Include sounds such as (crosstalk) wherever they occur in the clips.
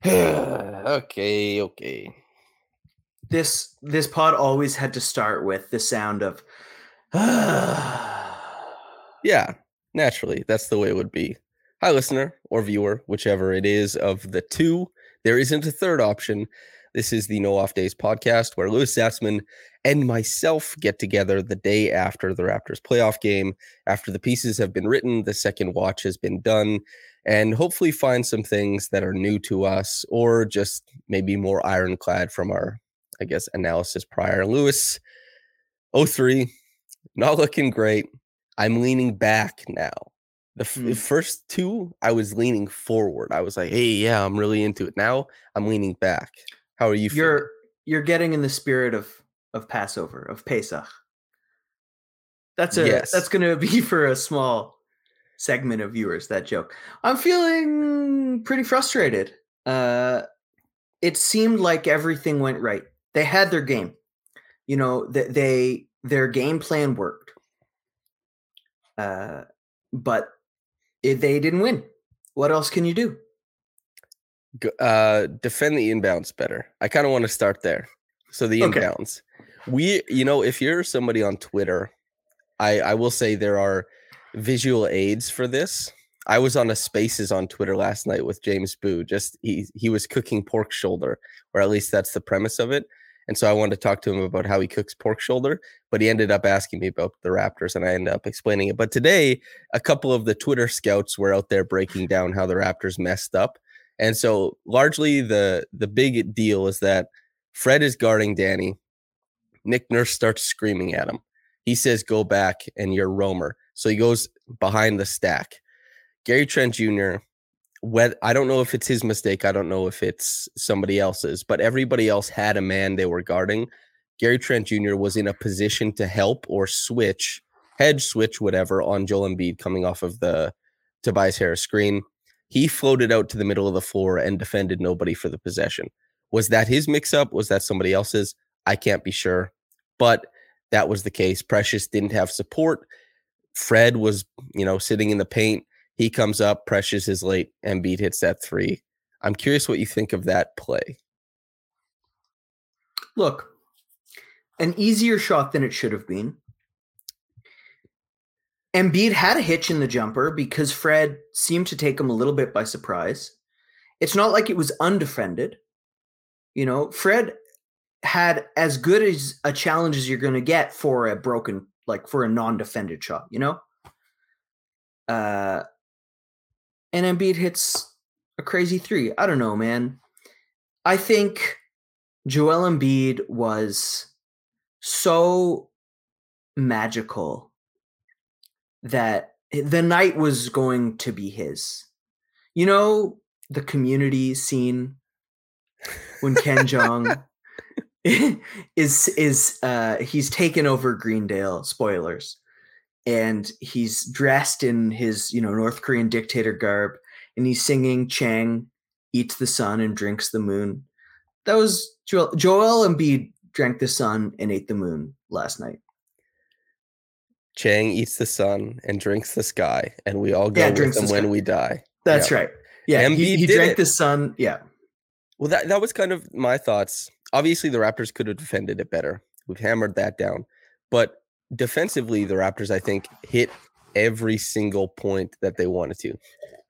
(sighs) okay, okay. This this pod always had to start with the sound of (sighs) Yeah, naturally, that's the way it would be. Hi, listener or viewer, whichever it is of the two. There isn't a third option. This is the No Off Days podcast where Louis Zatzman and myself get together the day after the Raptors playoff game, after the pieces have been written, the second watch has been done, and hopefully find some things that are new to us or just maybe more ironclad from our, I guess, analysis prior. Louis, 03, not looking great. I'm leaning back now. The f- Mm. first two, I was leaning forward. I was like, hey, yeah, I'm really into it. Now I'm leaning back. How are you feeling? you're you're getting in the spirit of of Passover of Pesach. That's a Yes. that's going to be (laughs) for a small segment of viewers. That joke. I'm feeling pretty frustrated. Uh, it seemed like everything went right. They had their game. You know, th- they their game plan worked. Uh, but it, they didn't win. What else can you do? Uh defend the inbounds better. I kind of want to start there. So the Okay. inbounds. We you know, if you're somebody on Twitter, I I will say there are visual aids for this. I was on a spaces on Twitter last night with James Boo. Just he he was cooking pork shoulder, or at least that's the premise of it. And so I wanted to talk to him about how he cooks pork shoulder, but he ended up asking me about the Raptors and I ended up explaining it. But today, a couple of the Twitter scouts were out there breaking down how the Raptors messed up. And so largely the the big deal is that Fred is guarding Danny. Nick Nurse starts screaming at him. He says, "Go back and you're roamer." So he goes behind the stack. Gary Trent Jr. What I don't know if it's his mistake. I don't know if it's somebody else's, but everybody else had a man they were guarding. Gary Trent Jr. was in a position to help or switch, hedge switch, whatever, on Joel Embiid coming off of the Tobias Harris screen. He floated out to the middle of the floor and defended nobody for the possession. Was that his mix up? Was that somebody else's? I can't be sure, but that was the case. Precious didn't have support. Fred was, you know, sitting in the paint. He comes up, Precious is late, Embiid hits that three. I'm curious what you think of that play. Look, an easier shot than it should have been. Embiid had a hitch in the jumper because Fred seemed to take him a little bit by surprise. It's not like it was undefended. You know, Fred had as good as a challenge as you're going to get for a broken, like for a non-defended shot. You know, uh, and Embiid hits a crazy three. I don't know, man. I think Joel Embiid was so magical that the night was going to be his. You know, the community scene when Ken Jeong (laughs) (laughs) is is uh he's taken over Greendale, spoilers. And he's dressed in his, you know, North Korean dictator garb and he's singing Chang eats the sun and drinks the moon. That was Joel, Joel Embiid drank the sun and ate the moon last night. Chang eats the sun and drinks the sky, and we all go Yeah, with him when we die. That's Yeah. right. Yeah, he, Embiid he did drank it. the sun. Yeah, Well, that, that was kind of my thoughts. Obviously, the Raptors could have defended it better. We've hammered that down. But defensively, the Raptors, I think, hit every single point that they wanted to.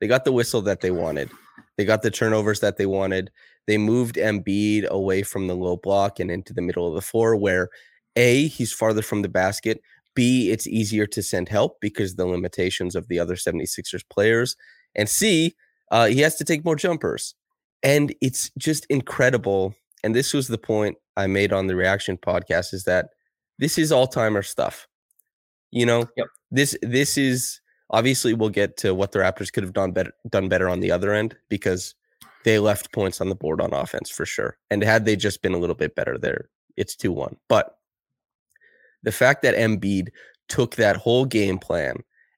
They got the whistle that they wanted. They got the turnovers that they wanted. They moved Embiid away from the low block and into the middle of the floor where A, he's farther from the basket. B, it's easier to send help because of the limitations of the other 76ers players. And C, uh, he has to take more jumpers. And it's just incredible. And this was the point I made on the reaction podcast is that this is all timer stuff. You know, Yep. this this is Obviously, we'll get to what the Raptors could have done better done better on the other end because they left points on the board on offense for sure. And had they just been a little bit better there, it's 2-1. But the fact that Embiid took that whole game plan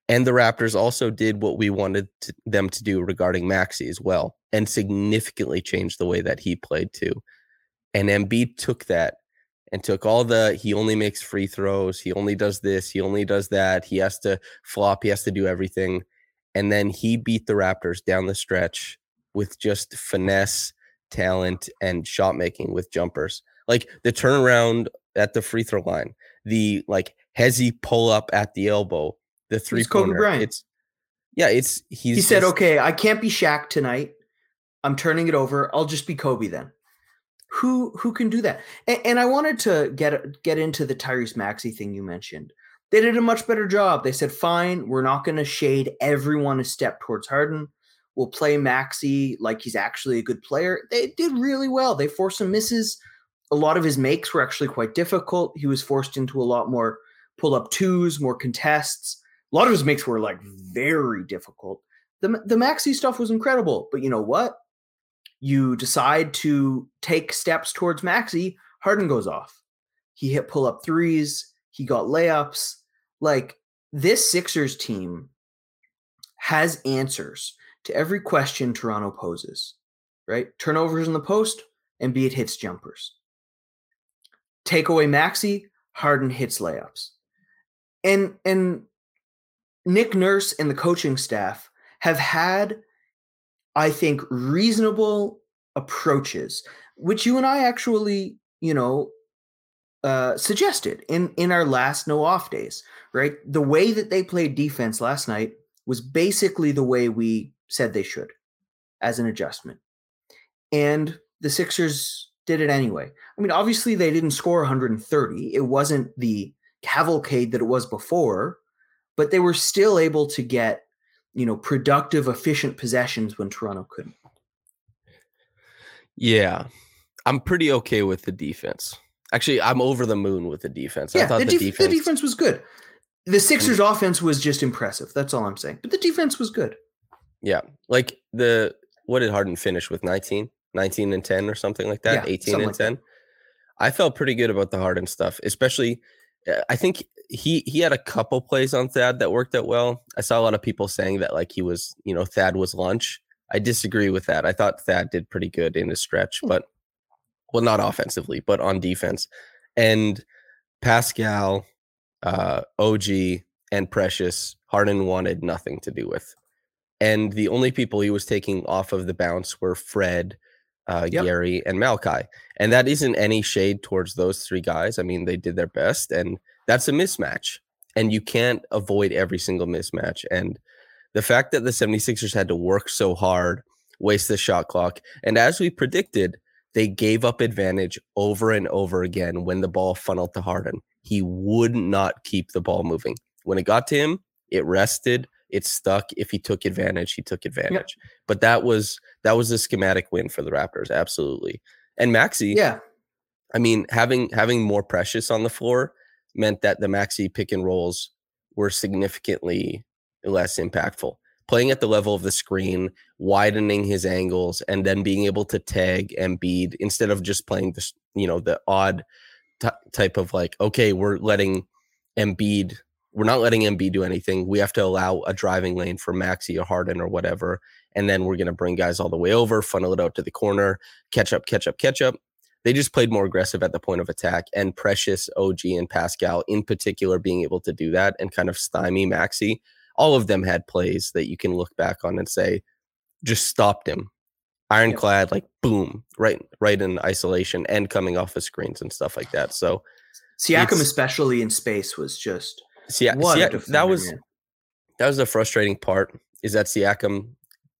and the Raptors also did what we wanted to, them to do regarding Maxey as well and significantly changed the way that he played too. And Embiid took that and took all the he only makes free throws, he only does this, he only does that, he has to flop, he has to do everything. And then he beat the Raptors down the stretch with just finesse, talent, and shot making with jumpers. Like the turnaround at the free throw line, the like hesi pull up at the elbow, the three Kobe Bryant. It's yeah, it's he's he said, just- "Okay, I can't be Shaq tonight. I'm turning it over. I'll just be Kobe then." Who who can do that? And, and I wanted to get get into the Tyrese Maxey thing you mentioned. They did a much better job. They said, "Fine, we're not going to shade everyone a step towards Harden. We'll play Maxey like he's actually a good player." They did really well. They forced some misses. A lot of his makes were actually quite difficult. He was forced into a lot more pull up twos, more contests. A lot of his makes were like very difficult. The the Maxey stuff was incredible, but you know what? You decide to take steps towards Maxey, Harden goes off. He hit pull up threes, he got layups. Like this Sixers team has answers to every question Toronto poses, right? Turnovers in the post, Embiid hits jumpers. Take away Maxey, Harden hits layups. And and Nick Nurse and the coaching staff have had, I think, reasonable approaches, which you and I actually, you know, uh, suggested in in our last no off days. Right, the way that they played defense last night was basically the way we said they should, as an adjustment, and the Sixers did it anyway. I mean, obviously they didn't score 130. It wasn't the cavalcade that it was before but they were still able to get you know productive efficient possessions when toronto couldn't Yeah. I'm pretty okay with the defense. Actually, I'm over the moon with the defense. I yeah thought the, the, def- defense, the defense was good the sixers mm. offense was just impressive that's all i'm saying but the defense was good Yeah. Like the what did Harden finish with 19? 19 and 10 or something like that? Yeah, 18 something and like that. 10. I felt pretty good about the Harden stuff, especially I think he he had a couple plays on Thad that worked out well. I saw a lot of people saying that like he was, you know, Thad was lunch. I disagree with that. I thought Thad did pretty good in his stretch, Hmm. but well, not offensively, but on defense. And Pascal, uh, OG, and Precious, Harden wanted nothing to do with. And the only people he was taking off of the bounce were Fred, uh, Yep. Gary, and Malachi. And that isn't any shade towards those three guys. I mean, they did their best, and that's a mismatch. And you can't avoid every single mismatch. And the fact that the 76ers had to work so hard, waste the shot clock, and as we predicted, they gave up advantage over and over again when the ball funneled to Harden. He would not keep the ball moving. When it got to him, it rested, it stuck. If he took advantage, he took advantage. But that was that was a schematic win for the Raptors, absolutely. And Maxey, yeah I mean, having having more precious on the floor meant that the Maxey pick and rolls were significantly less impactful. Playing at the level of the screen, widening his angles, and then being able to tag Embiid instead of just playing this, you know, the odd t- type of like, okay, we're letting Embiid, we're not letting Embiid do anything. We have to allow a driving lane for Maxey or Harden or whatever, and then we're gonna bring guys all the way over, funnel it out to the corner, catch up, catch up, catch up they just played more aggressive at the point of attack. And Precious, OG, and Pascal, in particular, being able to do that and kind of stymie Maxey, all of them had plays that you can look back on and say, just stopped him. Ironclad, like boom, right, right in isolation and coming off of screens and stuff like that. So, siakam especially in space was just Sia- what a that was that was the frustrating part is that Siakam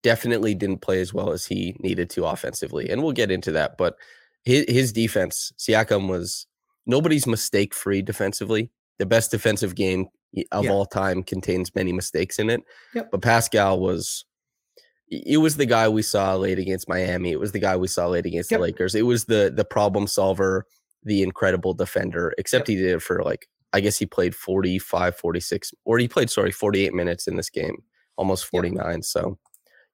definitely didn't play as well as he needed to offensively, and we'll get into that. But his, his defense, Siakam was nobody's mistake free defensively. The best defensive game of Yeah. all time contains many mistakes in it. Yep. But Pascal was. It was the guy we saw late against Miami. It was the guy we saw late against Yep. the Lakers. It was the the problem solver, the incredible defender. Except he did it for like I guess he played 45, 46, or he played, sorry, 48 minutes in this game, almost 49. Yep. So,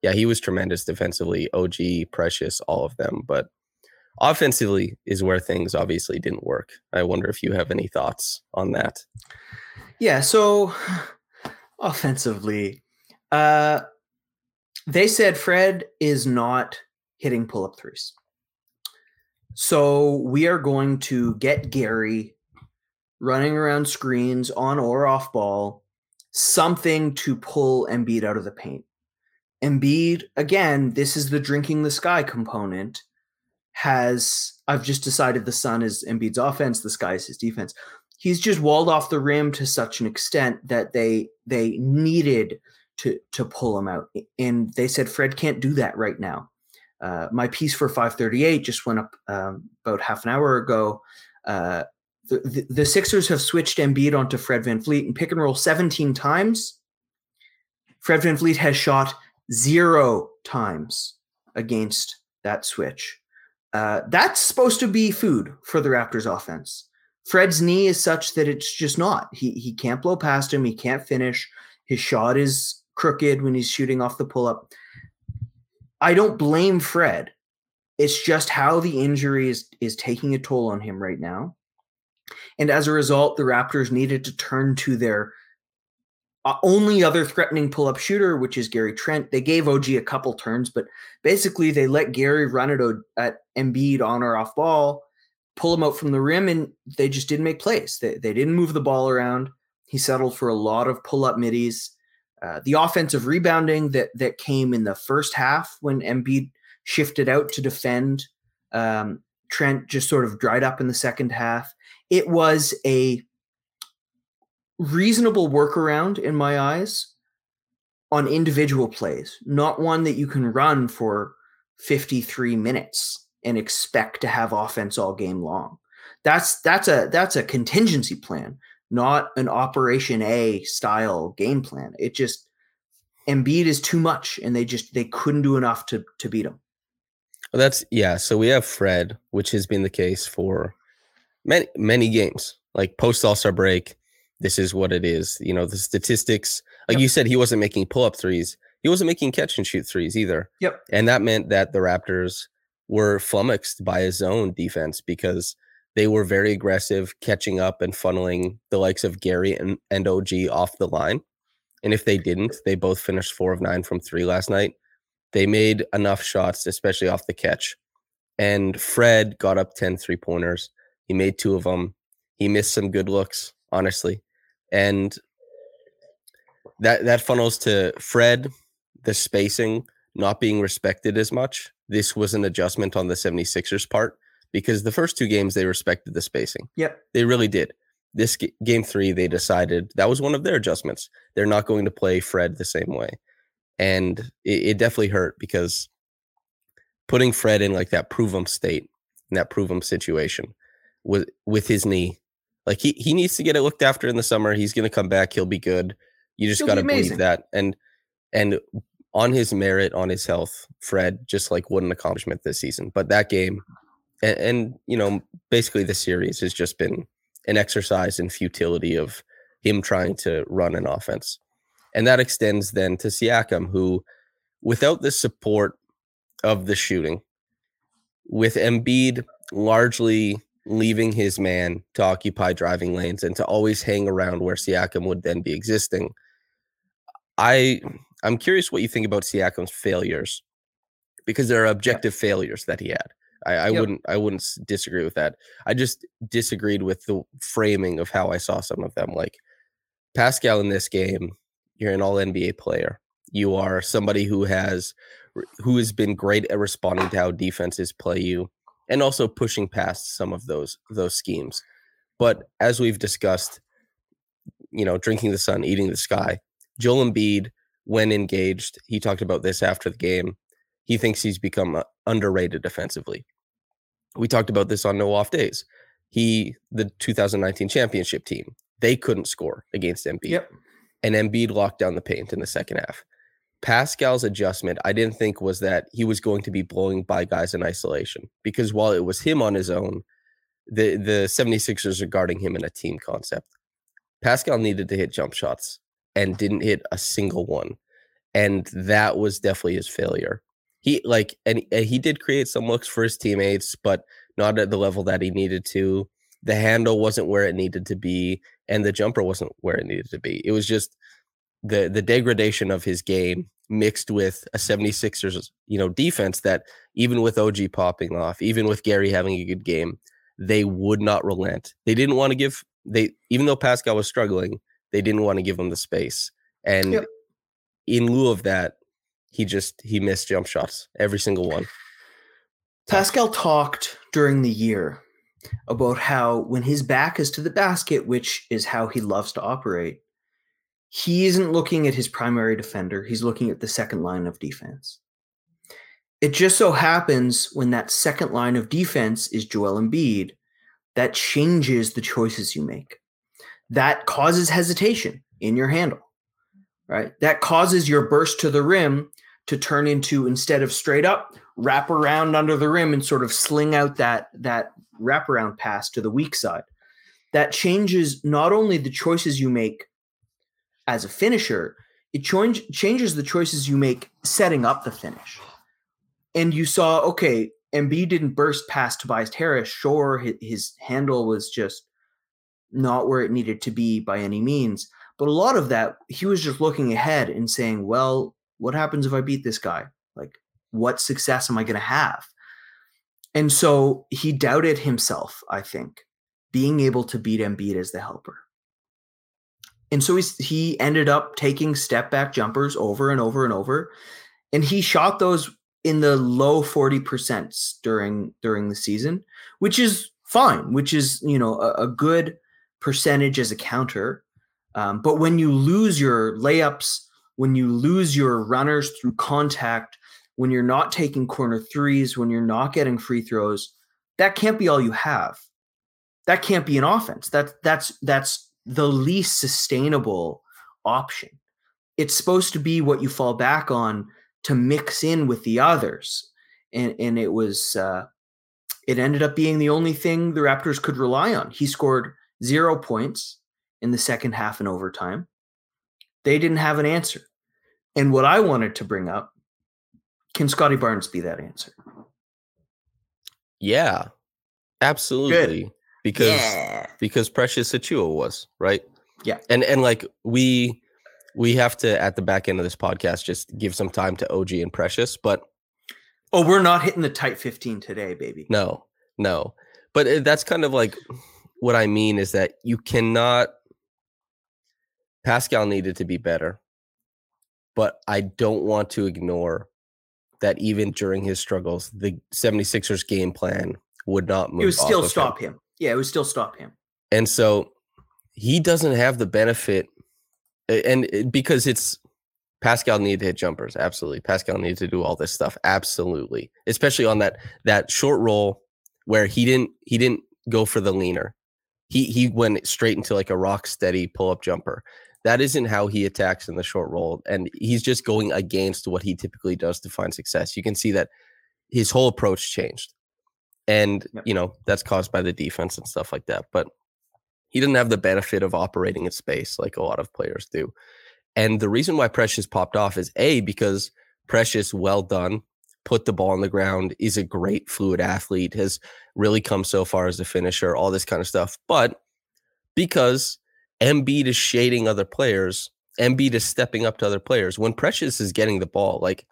yeah, he was tremendous defensively. OG, Precious, all of them. But offensively is where things obviously didn't work. I wonder if you have any thoughts on that. Yeah. So, (sighs) offensively, uh, they said Fred is not hitting pull up threes. So we are going to get Gary running around screens on or off ball, something to pull Embiid out of the paint. Embiid, again, this is the drinking the sky component, has I've just decided the sun is Embiid's offense, the sky is his defense. He's just walled off the rim to such an extent that they they needed to to pull him out. And they said Fred can't do that right now. Uh, my piece for 538 just went up um, about half an hour ago. Uh, the, the, Sixers have switched Embiid onto Fred VanVleet and pick and roll 17 times. Fred VanVleet has shot zero times against that switch. Uh, that's supposed to be food for the Raptors offense. Fred's knee is such that it's just not. He he can't blow past him. He can't finish. His shot is crooked when he's shooting off the pull up. I don't blame Fred. It's just how the injury is, is taking a toll on him right now. And as a result, the Raptors needed to turn to their uh, only other threatening pull up shooter, which is Gary Trent. They gave OG a couple turns, but basically they let Gary run it at Embiid on or off ball, pull him out from the rim, and they just didn't make plays. They, they didn't move the ball around. He settled for a lot of pull up middies. Uh, the offensive rebounding that that came in the first half when Embiid shifted out to defend um, Trent just sort of dried up in the second half. It was a reasonable workaround in my eyes on individual plays, not one that you can run for 53 minutes and expect to have offense all game long. That's that's a that's a contingency plan not an Operation A style game plan. It just Embiid is too much, and they just they couldn't do enough to to beat him. Well, that's yeah. So we have Fred, which has been the case for many many games. Like post All Star break, this is what it is. You know the statistics. Like yep. you said, he wasn't making pull up threes. He wasn't making catch and shoot threes either. Yep. And that meant that the Raptors were flummoxed by his own defense because they were very aggressive, catching up and funneling the likes of Gary and, and OG off the line. And if they didn't, they both finished four of nine from three last night. They made enough shots, especially off the catch. And Fred got up 10 three pointers. He made two of them. He missed some good looks, honestly. And that that funnels to Fred, the spacing not being respected as much. This was an adjustment on the 76ers part because the first two games they respected the spacing. Yep. They really did. This g- game 3 they decided that was one of their adjustments. They're not going to play Fred the same way. And it, it definitely hurt because putting Fred in like that prove him state, in that prove him situation with with his knee. Like he he needs to get it looked after in the summer. He's going to come back, he'll be good. You just got to believe that. And and on his merit, on his health, Fred just like what an accomplishment this season. But that game and, and you know, basically the series has just been an exercise in futility of him trying to run an offense. And that extends then to Siakam, who, without the support of the shooting, with Embiid largely leaving his man to occupy driving lanes and to always hang around where Siakam would then be existing. I I'm curious what you think about Siakam's failures because there are objective yeah. failures that he had. I, I yep. wouldn't I wouldn't disagree with that. I just disagreed with the framing of how I saw some of them. Like Pascal in this game, you're an all NBA player. You are somebody who has who has been great at responding to how defenses play you and also pushing past some of those those schemes. But as we've discussed, you know, drinking the sun, eating the sky, Joel Embiid, when engaged, he talked about this after the game he thinks he's become uh, underrated defensively. We talked about this on no off days. He, the 2019 championship team, they couldn't score against Embiid. Yep. And Embiid locked down the paint in the second half. Pascal's adjustment, I didn't think was that he was going to be blowing by guys in isolation because while it was him on his own, the the 76ers are guarding him in a team concept. Pascal needed to hit jump shots and didn't hit a single one. And that was definitely his failure. He like and, and he did create some looks for his teammates, but not at the level that he needed to. The handle wasn't where it needed to be, and the jumper wasn't where it needed to be. It was just the the degradation of his game mixed with a 76ers, you know, defense that even with OG popping off, even with Gary having a good game, they would not relent. They didn't want to give they even though Pascal was struggling, they didn't want to give him the space. And yep. in lieu of that, he just he missed jump shots, every single one. Pascal talked during the year about how when his back is to the basket, which is how he loves to operate, he isn't looking at his primary defender, he's looking at the second line of defense. It just so happens when that second line of defense is Joel Embiid, that changes the choices you make. That causes hesitation in your handle, right? That causes your burst to the rim to turn into instead of straight up, wrap around under the rim and sort of sling out that that wraparound pass to the weak side. That changes not only the choices you make as a finisher, it change, changes the choices you make setting up the finish. And you saw, okay, MB didn't burst past Tobias Harris. Sure, his handle was just not where it needed to be by any means. But a lot of that, he was just looking ahead and saying, well, what happens if I beat this guy? Like, what success am I going to have? And so he doubted himself, I think, being able to beat Embiid as the helper. And so he's, he ended up taking step back jumpers over and over and over. And he shot those in the low 40% during during the season which is fine which is you know a, a good percentage as a counter. Um, but when you lose your layups when you lose your runners through contact when you're not taking corner threes when you're not getting free throws that can't be all you have that can't be an offense that that's that's the least sustainable option. It's supposed to be what you fall back on to mix in with the others. And and it was uh it ended up being the only thing the Raptors could rely on. He scored zero points in the second half and overtime. They didn't have an answer. And what I wanted to bring up can Scottie Barnes be that answer? Yeah, absolutely. Good because yeah. because Precious Achiuwa was right. Yeah, and and like we we have to at the back end of this podcast just give some time to OG and Precious, but oh, we're not hitting the tight fifteen today, baby. No, no, but uh, that's kind of like what I mean is that you cannot. Pascal needed to be better, but I don't want to ignore that even during his struggles, the 76ers game plan would not move. It would still stop him. him. Yeah, it would still stop him. And so he doesn't have the benefit, and uh, because it's Pascal needed to hit jumpers, absolutely. Pascal needed to do all this stuff, absolutely. Especially on that that short roll where he didn't he didn't go for the leaner. He he went straight into like a rock steady pull up jumper. That isn't how he attacks in the short roll, and he's just going against what he typically does to find success. You can see that his whole approach changed and yep. you know that's caused by the defense and stuff like that but he didn't have the benefit of operating in space like a lot of players do and the reason why precious popped off is a because precious well done put the ball on the ground is a great fluid athlete has really come so far as a finisher all this kind of stuff but because Embiid is shading other players Embiid is stepping up to other players when precious is getting the ball like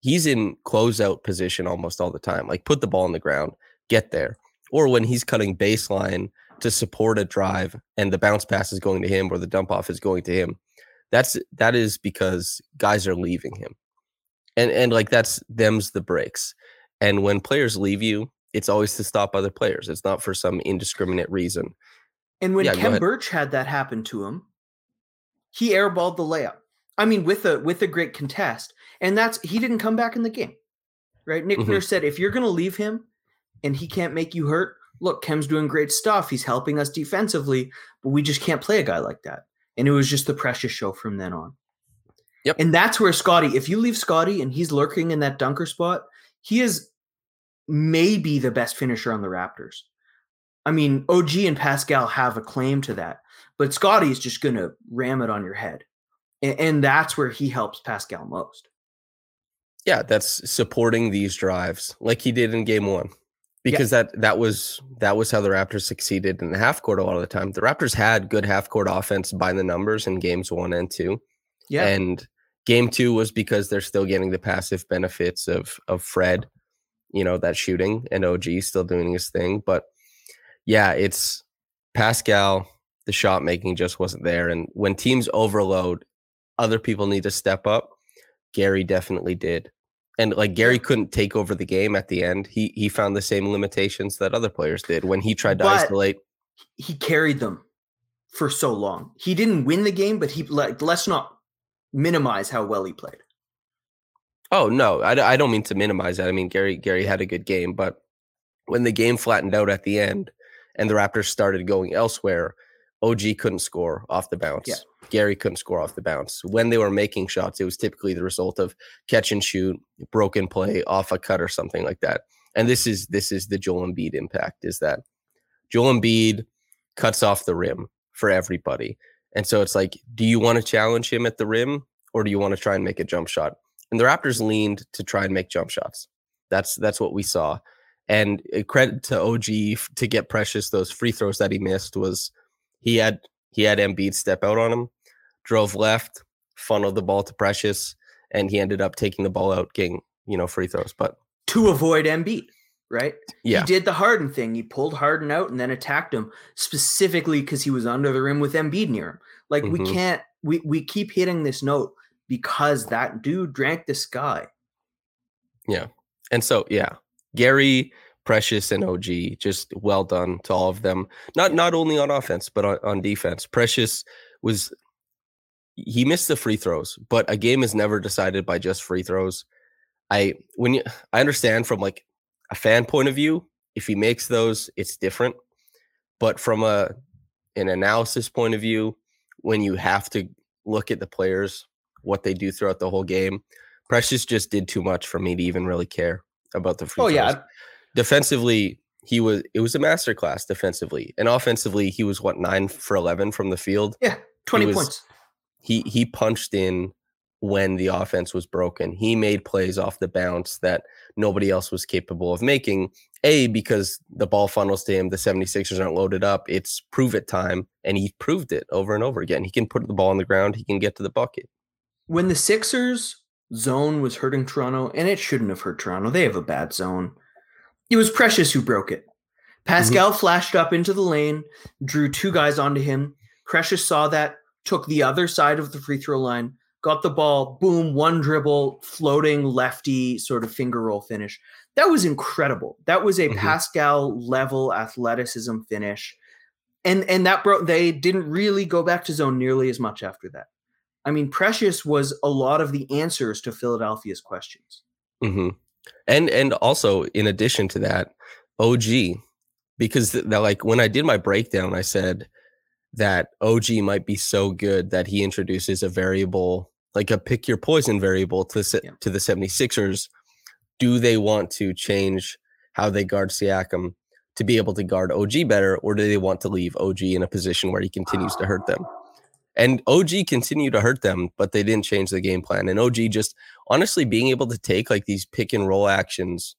he's in closeout position almost all the time like put the ball on the ground get there. Or when he's cutting baseline to support a drive and the bounce pass is going to him or the dump off is going to him. That's that is because guys are leaving him. And and like that's them's the breaks. And when players leave you, it's always to stop other players. It's not for some indiscriminate reason. And when yeah, Khem Birch had that happen to him, he airballed the layup. I mean, with a with a great contest, and that's he didn't come back in the game, right? Nick mm-hmm. Nurse said, if you're going to leave him, and he can't make you hurt. Look, Khem's doing great stuff. He's helping us defensively, but we just can't play a guy like that. And it was just the precious show from then on. Yep. And that's where Scottie, if you leave Scottie and he's lurking in that dunker spot, he is maybe the best finisher on the Raptors. I mean, OG and Pascal have a claim to that, but Scottie is just going to ram it on your head. And, and that's where he helps Pascal most. Yeah, that's supporting these drives like he did in game one. Because yeah. that that was that was how the Raptors succeeded in the half court a lot of the time. The Raptors had good half court offense by the numbers in games one and two. Yeah. And game two was because they're still getting the passive benefits of of Fred, you know, that shooting and OG still doing his thing. But yeah, it's Pascal, the shot making just wasn't there. And when teams overload, other people need to step up. Gary definitely did. And like Gary couldn't take over the game at the end. He he found the same limitations that other players did when he tried to but isolate. He carried them for so long. He didn't win the game, but he like let's not minimize how well he played. Oh no, I, I don't mean to minimize that. I mean Gary Gary had a good game, but when the game flattened out at the end, and the Raptors started going elsewhere, OG couldn't score off the bounce. Yeah. Gary couldn't score off the bounce. When they were making shots, it was typically the result of catch and shoot, broken play, off a cut or something like that. And this is this is the Joel Embiid impact is that Joel Embiid cuts off the rim for everybody. And so it's like, do you want to challenge him at the rim or do you want to try and make a jump shot? And the Raptors leaned to try and make jump shots. That's that's what we saw. And credit to OG to get Precious those free throws that he missed was he had he had Embiid step out on him, drove left, funneled the ball to Precious, and he ended up taking the ball out, getting you know free throws. But to avoid Embiid, right? Yeah, he did the Harden thing. He pulled Harden out and then attacked him specifically because he was under the rim with Embiid near him. Like mm-hmm. we can't we we keep hitting this note because that dude drank the sky. Yeah, and so yeah, Gary, Precious, and OG, just well done to all of them. Not not only on offense, but on, on defense. Precious was he missed the free throws, but a game is never decided by just free throws. I when you I understand from like a fan point of view, if he makes those, it's different. But from a an analysis point of view, when you have to look at the players, what they do throughout the whole game, Precious just did too much for me to even really care about the free Oh throws. yeah. Defensively, he was it was a masterclass defensively. And offensively, he was what 9 for 11 from the field. Yeah, 20 he was, points. He he punched in when the offense was broken. He made plays off the bounce that nobody else was capable of making. A, because the ball funnels to him, the 76ers aren't loaded up. It's prove it time. And he proved it over and over again. He can put the ball on the ground, he can get to the bucket. When the Sixers zone was hurting Toronto, and it shouldn't have hurt Toronto. They have a bad zone. It was Precious who broke it. Pascal mm-hmm. flashed up into the lane, drew two guys onto him. Precious saw that, took the other side of the free throw line, got the ball, boom, one dribble, floating lefty sort of finger roll finish. That was incredible. That was a mm-hmm. Pascal level athleticism finish. And and that broke they didn't really go back to zone nearly as much after that. I mean, Precious was a lot of the answers to Philadelphia's questions. Mm-hmm. And and also in addition to that, OG, because th- like when I did my breakdown, I said that OG might be so good that he introduces a variable, like a pick your poison variable to the, yeah. to the 76ers. Do they want to change how they guard Siakam to be able to guard OG better, or do they want to leave OG in a position where he continues to hurt them? And OG continued to hurt them, but they didn't change the game plan. And OG just honestly being able to take like these pick and roll actions,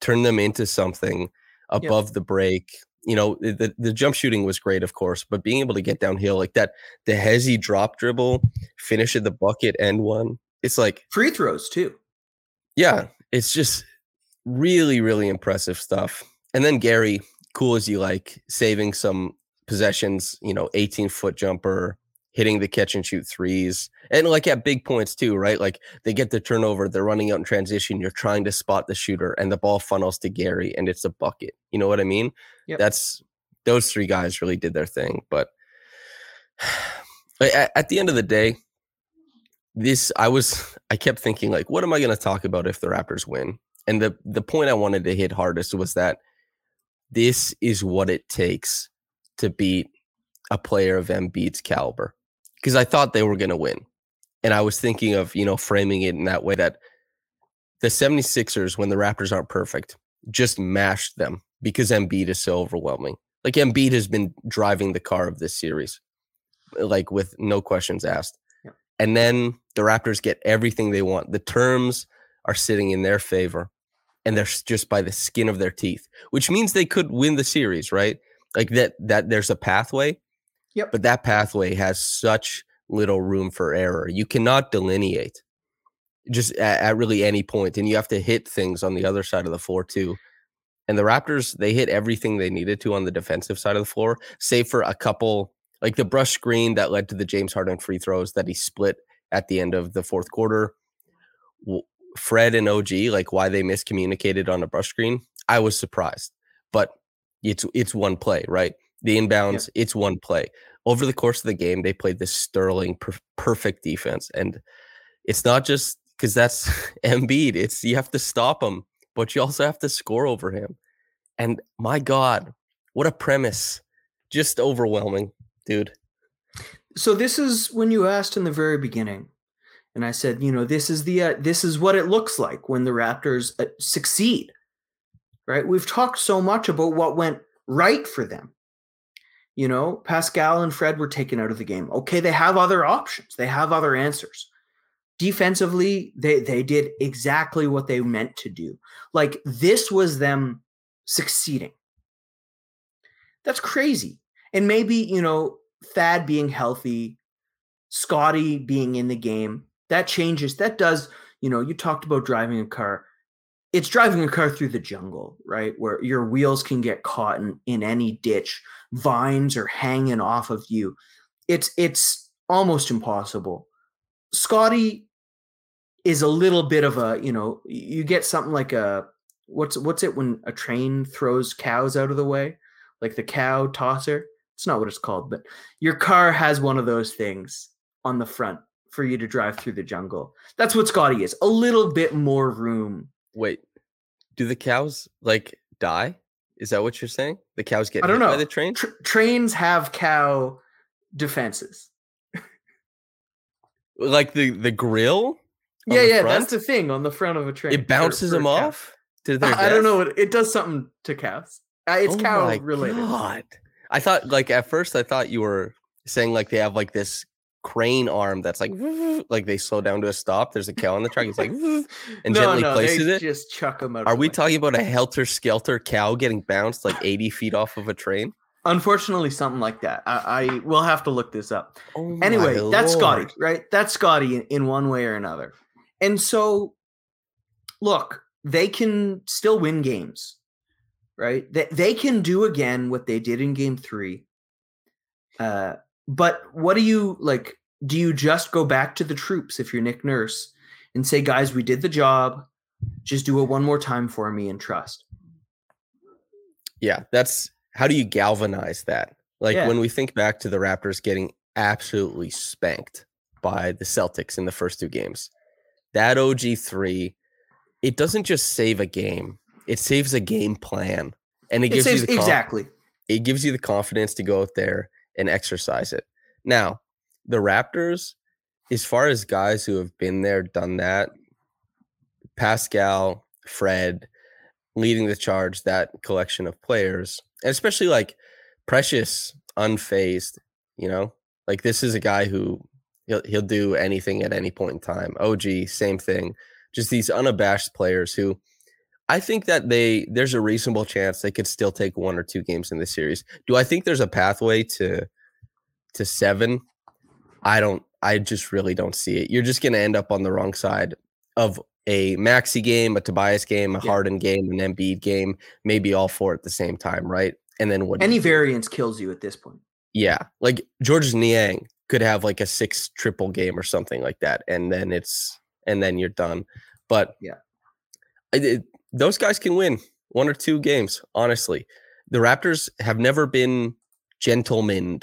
turn them into something above yep. the break. You know, the, the jump shooting was great, of course, but being able to get downhill like that, the hesi drop dribble, finish at the bucket, end one. It's like free throws too. Yeah, it's just really, really impressive stuff. And then Gary, cool as you like, saving some possessions, you know, 18 foot jumper, hitting the catch and shoot threes and like at big points too, right? Like they get the turnover, they're running out in transition, you're trying to spot the shooter and the ball funnels to Gary and it's a bucket. You know what I mean? Yep. That's those three guys really did their thing, but at, at the end of the day, this I was I kept thinking like what am I going to talk about if the Raptors win? And the the point I wanted to hit hardest was that this is what it takes to beat a player of Embiid's caliber because I thought they were going to win. And I was thinking of, you know, framing it in that way that the 76ers, when the Raptors aren't perfect, just mashed them because Embiid is so overwhelming. Like Embiid has been driving the car of this series, like with no questions asked. Yep. And then the Raptors get everything they want. The terms are sitting in their favor, and they're just by the skin of their teeth, which means they could win the series, right? Like that. That there's a pathway. Yep. But that pathway has such little room for error. You cannot delineate just at, at really any point, and you have to hit things on the other side of the floor too. And the Raptors, they hit everything they needed to on the defensive side of the floor, save for a couple, like the brush screen that led to the James Harden free throws that he split at the end of the fourth quarter. Fred and OG, like why they miscommunicated on a brush screen, I was surprised. But it's it's one play, right? The inbounds, it's one play. Over the course of the game, they played this sterling, per- perfect defense, and it's not just because that's (laughs) Embiid. It's you have to stop him, but you also have to score over him. And my God, what a premise! Just overwhelming, dude. So this is when you asked in the very beginning, and I said, you know, this is the uh, this is what it looks like when the Raptors uh, succeed. Right? We've talked so much about what went right for them. You know, Pascal and Fred were taken out of the game. Okay, they have other options. They have other answers. Defensively, they they did exactly what they meant to do. Like this was them succeeding. That's crazy. And maybe, you know, Thad being healthy, Scottie being in the game, that changes. That does, you know, you talked about driving a car. It's driving a car through the jungle, right? Where your wheels can get caught in, in any ditch, vines are hanging off of you. It's it's almost impossible. Scottie is a little bit of a, you know, you get something like a what's what's it when a train throws cows out of the way? Like the cow tosser? It's not what it's called, but your car has one of those things on the front for you to drive through the jungle. That's what Scottie is. A little bit more room. Wait, do the cows like die? Is that what you're saying? The cows get I don't hit by know. the train? Tr- trains have cow defenses. Like the the grill? yeah, yeah, front? that's the thing on the front of a train. It bounces for a them off to their I don't know. What, it does something to cows. Uh, it's Oh cow my related. God. I thought like at first I thought you were saying like they have like this crane arm that's like (laughs) like they slow down to a stop. There's a cow on the track. It's like (laughs) (laughs) and no, gently no, places it. just chuck them out. Are we way. talking about a helter skelter cow getting bounced like 80 feet off of a train? Unfortunately, something like that. I, I will have to look this up. Oh Anyway, that's Scottie, right? That's Scottie in, in one way or another. And so, look, they can still win games, right? They, they can do again what they did in game three. Uh, but what do you like? Do you just go back to the troops if you're Nick Nurse and say, guys, we did the job. Just do it one more time for me and trust. Yeah, that's how do you galvanize that? Like Yeah. when we think back to the Raptors getting absolutely spanked by the Celtics in the first two games, that OG3, it doesn't just save a game, it saves a game plan. And it It gives saves you the conf- exactly. it gives you the confidence to go out there and exercise it. Now, the Raptors, as far as guys who have been there, done that, Pascal, Fred, leading the charge, that collection of players, and especially like Precious, unfazed, you know, like this is a guy who he'll he'll do anything at any point in time. OG, same thing. Just these unabashed players who I think that they there's a reasonable chance they could still take one or two games in this series. Do I think there's a pathway to to seven? I don't. I just really don't see it. You're just going to end up on the wrong side of a Maxey game, a Tobias game, a Yeah. Harden game, an Embiid game, maybe all four at the same time, right? And then what? Any variance kills you at this point. Yeah, like George Niang could have like a six triple game or something like that, and then it's and then you're done. But Yeah. I did, those guys can win one or two games. Honestly, the Raptors have never been gentlemen,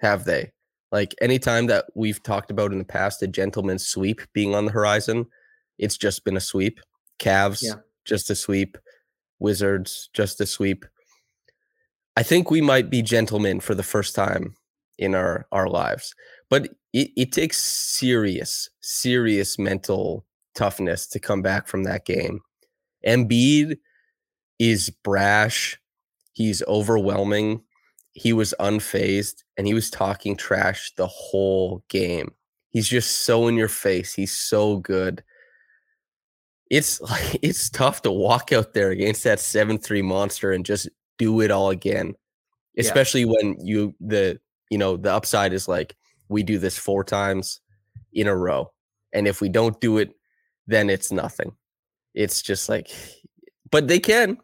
have they? Like anytime that we've talked about in the past, a gentleman's sweep being on the horizon, it's just been a sweep. Cavs, Yeah. just a sweep. Wizards, just a sweep. I think we might be gentlemen for the first time in our our lives, but it, it takes serious, serious mental toughness to come back from that game. Embiid is brash. He's overwhelming. He was unfazed and he was talking trash the whole game. He's just so in your face. He's so good. It's (laughs) like it's tough to walk out there against that 7-3 monster and just do it all again. Especially yeah. when you the you know the upside is like we do this four times in a row. And if we don't do it, then it's nothing. It's just like but they can.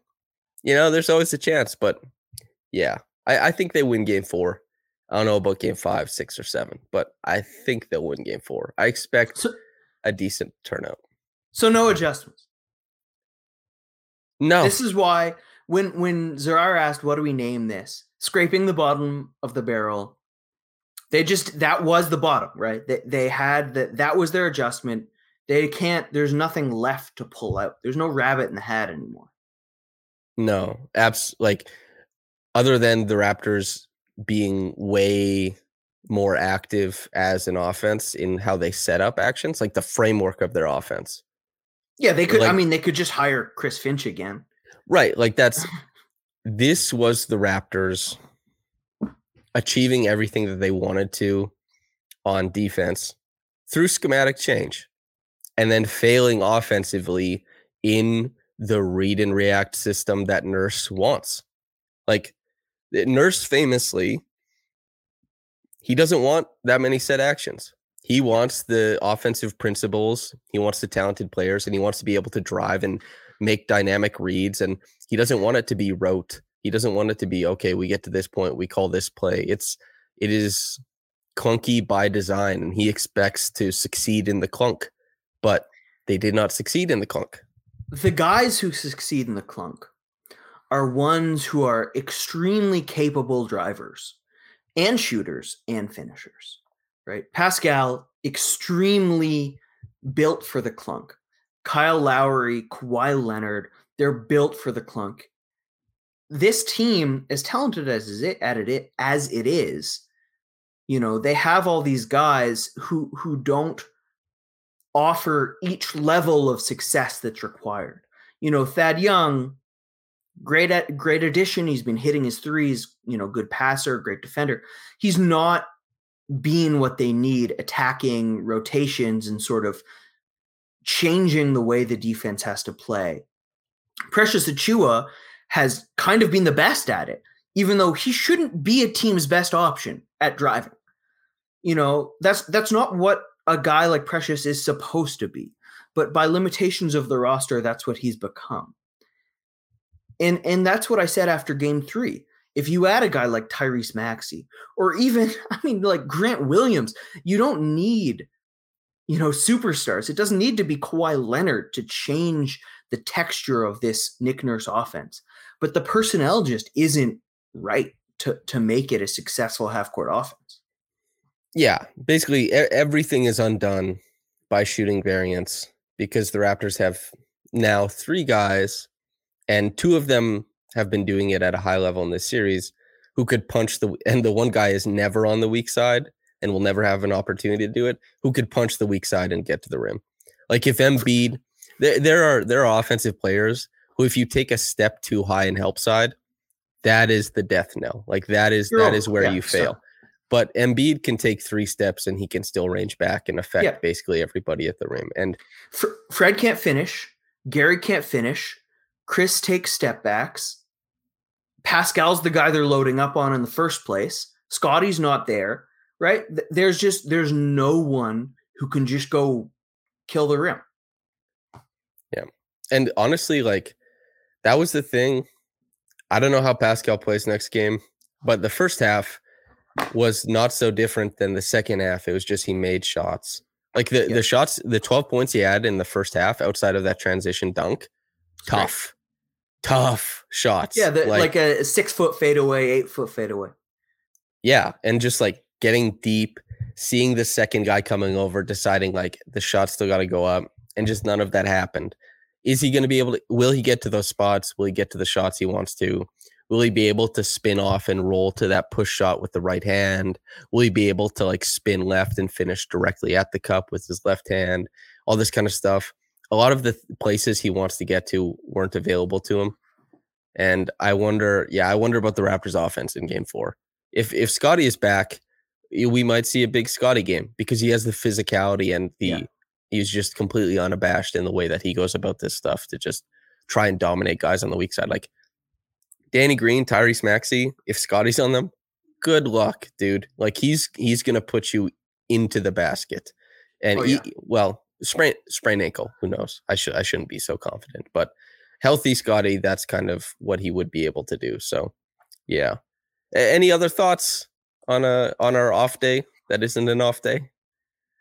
You know, there's always a chance, but yeah, I, I think they win game four. I don't know about game five, six, or seven, but I think they'll win game four. I expect so, a decent turnout. So no adjustments. No. This is why when when Zarar asked, "What do we name this?" Scraping the bottom of the barrel. They just that was the bottom, right? They they had that that was their adjustment. They can't. There's nothing left to pull out. There's no rabbit in the hat anymore. No, abs like other than the Raptors being way more active as an offense in how they set up actions, like the framework of their offense. Yeah, they could. Like, I mean, they could just hire Chris Finch again. Right. Like that's (laughs) this was the Raptors achieving everything that they wanted to on defense through schematic change and then failing offensively in the read and react system that Nurse wants. Like eh, Nurse famously, he doesn't want that many set actions. He wants the offensive principles, he wants the talented players, and he wants to be able to drive and make dynamic reads. And he doesn't want it to be rote. He doesn't want it to be, okay, we get to this point, we call this play. It's it is clunky by design, and he expects to succeed in the clunk, but they did not succeed in the clunk. The guys who succeed in the clunk are ones who are extremely capable drivers and shooters and finishers, right? Pascal, extremely built for the clunk. Kyle Lowry, Kawhi Leonard, they're built for the clunk. This team, as talented as it it as it is, you know, they have all these guys who who don't offer each level of success that's required. You know, Thad Young great at great addition. He's been hitting his threes, you know, good passer, great defender. He's not being what they need, attacking rotations and sort of changing the way the defense has to play. Precious Achiuwa has kind of been the best at it, even though he shouldn't be a team's best option at driving. You know, that's that's not what a guy like Precious is supposed to be. But by limitations of the roster, that's what he's become. And and that's what I said after game three. If you add a guy like Tyrese Maxey, or even, (laughs) I mean, like Grant Williams, you don't need, you know, superstars. It doesn't need to be Kawhi Leonard to change the texture of this Nick Nurse offense. But the personnel just isn't right to to make it a successful half court offense. Yeah, basically everything is undone by shooting variance because the Raptors have now three guys and two of them have been doing it at a high level in this series who could punch the and the one guy is never on the weak side and will never have an opportunity to do it who could punch the weak side and get to the rim like if Embiid there, there are there are offensive players who if you take a step too high in help side that is the death knell like that is You're that over. is where yeah, you fail so. But Embiid can take three steps and he can still range back and affect yeah. basically everybody at the rim and Fred can't finish Gary can't finish Chris takes step backs. Pascal's the guy they're loading up on in the first place. Scottie's not there, right? There's just there's no one who can just go kill the rim. Yeah. And honestly, like that was the thing. I don't know how Pascal plays next game, but the first half was not so different than the second half. It was just he made shots. Like the, the shots, the 12 points he had in the first half outside of that transition dunk, tough tough shots. Yeah, the, like, like, a six foot fadeaway, eight foot fadeaway. Yeah, and just like getting deep, seeing the second guy coming over, deciding like the shot still got to go up, and just none of that happened. Is he going to be able to? Will he get to those spots? Will he get to the shots he wants to? Will he be able to spin off and roll to that push shot with the right hand? Will he be able to like spin left and finish directly at the cup with his left hand? All this kind of stuff a lot of the places he wants to get to weren't available to him. And I wonder, yeah, I wonder about the Raptors offense in game four. If if Scottie is back, we might see a big Scottie game because he has the physicality and the yeah. he's just completely unabashed in the way that he goes about this stuff to just try and dominate guys on the weak side. Like Danny Green, Tyrese Maxey, if Scottie's on them, good luck, dude. Like he's he's gonna put you into the basket. And oh, yeah. he, well, sprain sprain ankle, who knows? I should I shouldn't be so confident, but healthy Scottie, that's kind of what he would be able to do. So, yeah. A- any other thoughts on a on our off day that isn't an off day?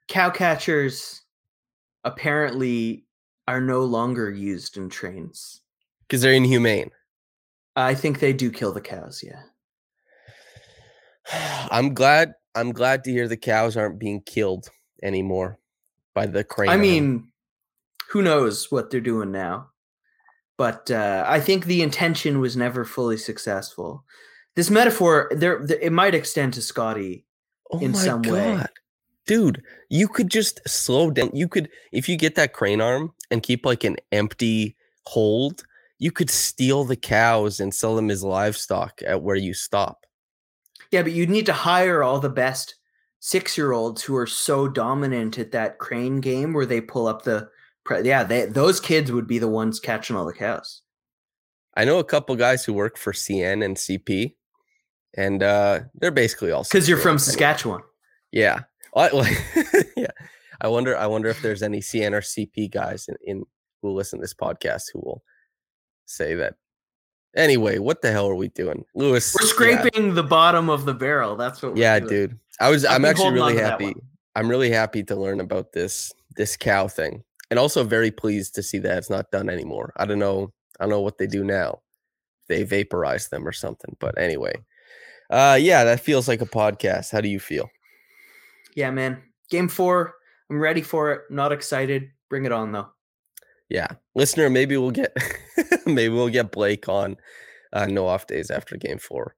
Cow catchers apparently are no longer used in trains because they're inhumane. I think they do kill the cows. Yeah. (sighs) I'm glad. I'm glad to hear the cows aren't being killed anymore by the crane. I mean, who knows what they're doing now? But uh, I think the intention was never fully successful. This metaphor, there, it might extend to Scottie oh in some God. way. Dude, you could just slow down. You could, if you get that crane arm and keep like an empty hold, you could steal the cows and sell them as livestock at where you stop. Yeah, but you'd need to hire all the best six year olds who are so dominant at that crane game where they pull up the yeah, they, those kids would be the ones catching all the cows. I know a couple guys who work for CN and CP, and uh, they're basically all because you're from Saskatchewan. Yeah, (laughs) yeah. I wonder. I wonder if there's any CN or CP guys in, in who listen to this podcast who will say that. Anyway, what the hell are we doing, Louis? We're scraping yeah. the bottom of the barrel. That's what. yeah, doing. dude. I was. i am actually really happy. I'm really happy to learn about this this cow thing and also very pleased to see that it's not done anymore. I don't know. I don't know what they do now. They vaporize them or something. But anyway, uh, yeah, that feels like a podcast. How do you feel? Yeah, man. Game four. I'm ready for it. Not excited. Bring it on though. Yeah, listener. Maybe we'll get (laughs) maybe we'll get Blake on uh, no off days after game four.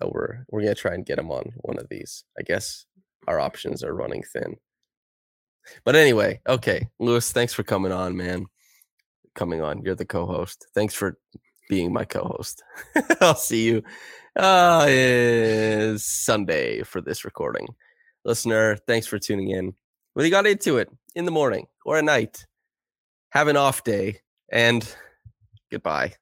Uh, we're we're gonna try and get him on one of these. I guess our options are running thin. But anyway, okay, Louis, thanks for coming on, man. Coming on, you're the co-host. Thanks for being my co-host. (laughs) I'll see you uh is Sunday for this recording. Listener, thanks for tuning in. Whether you got into it in the morning or at night, have an off day and goodbye.